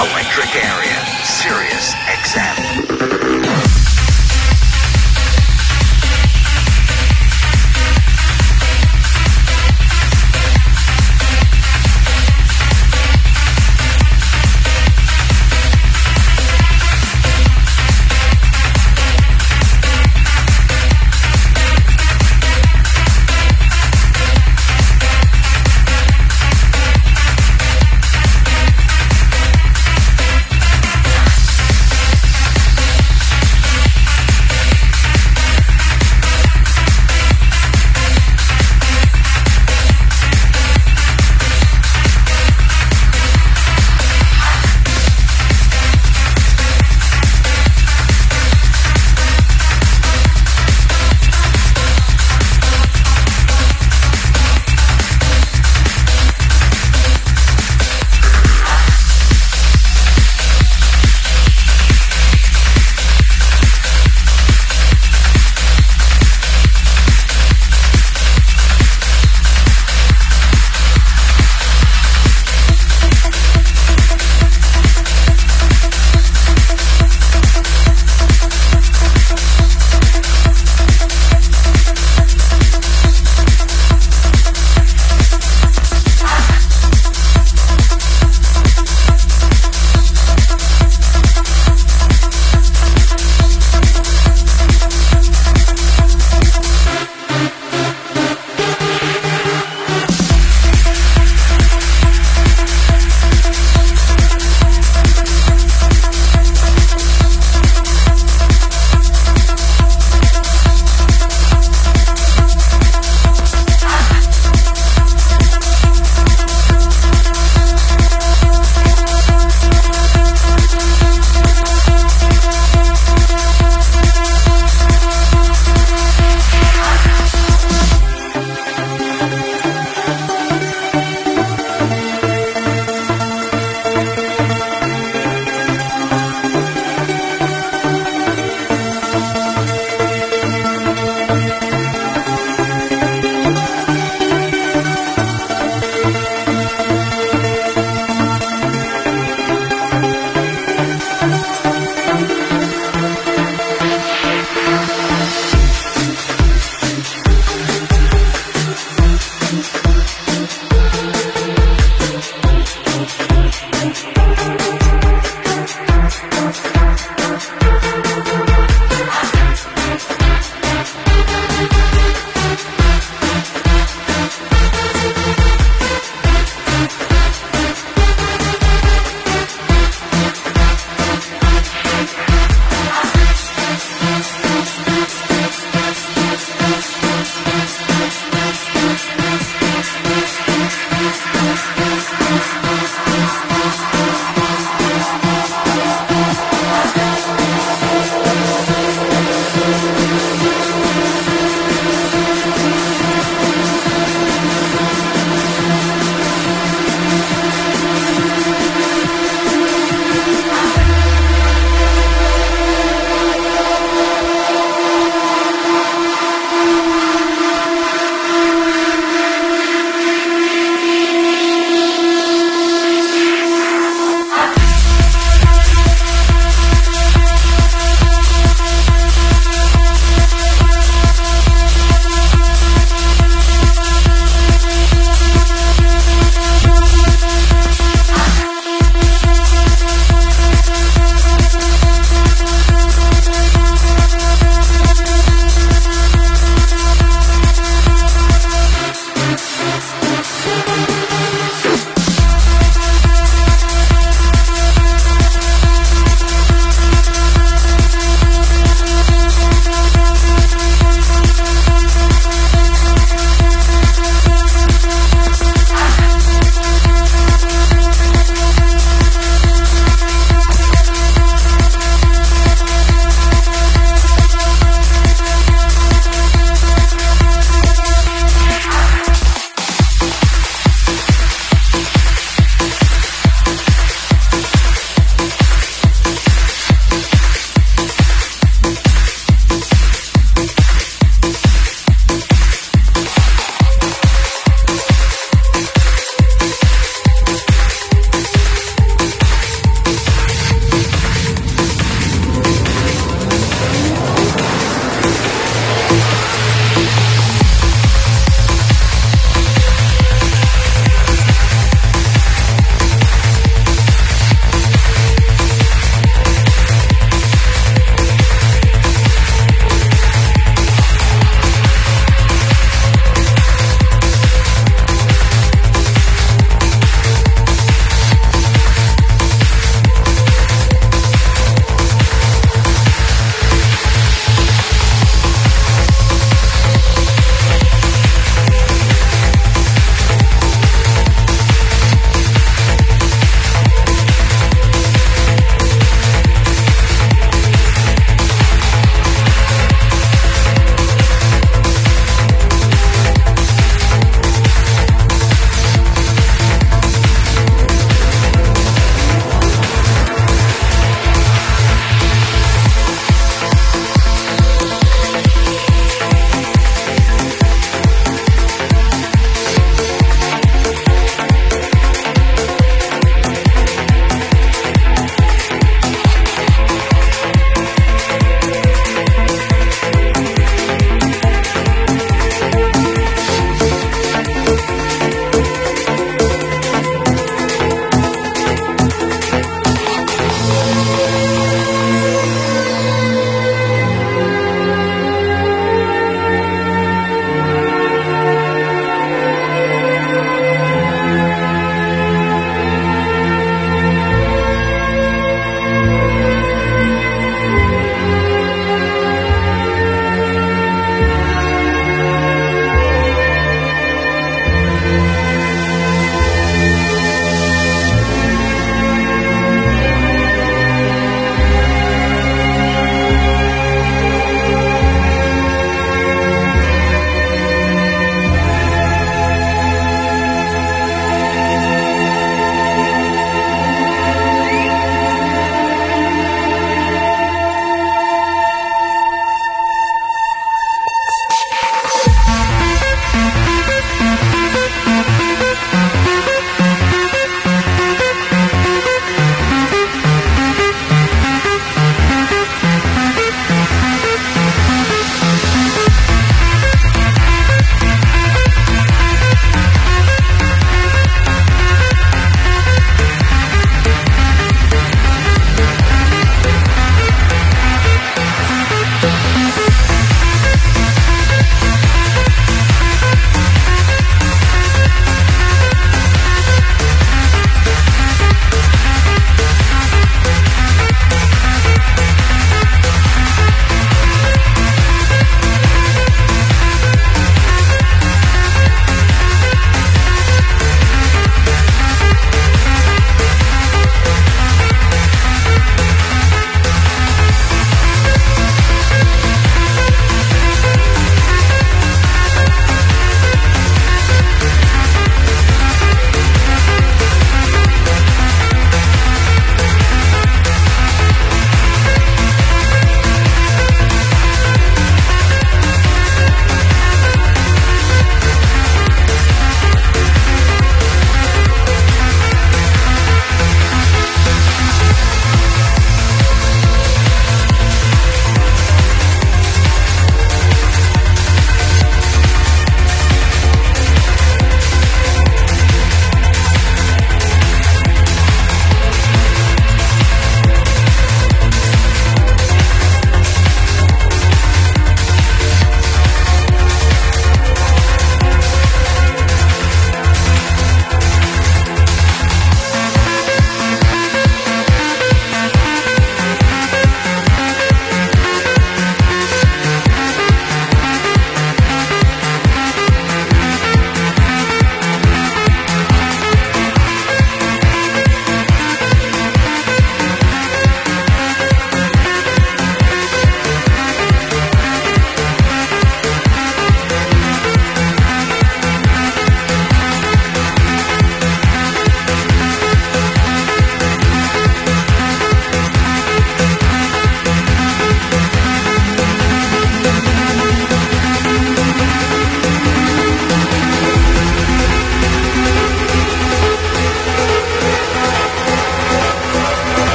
Electric Area, Sirius XM.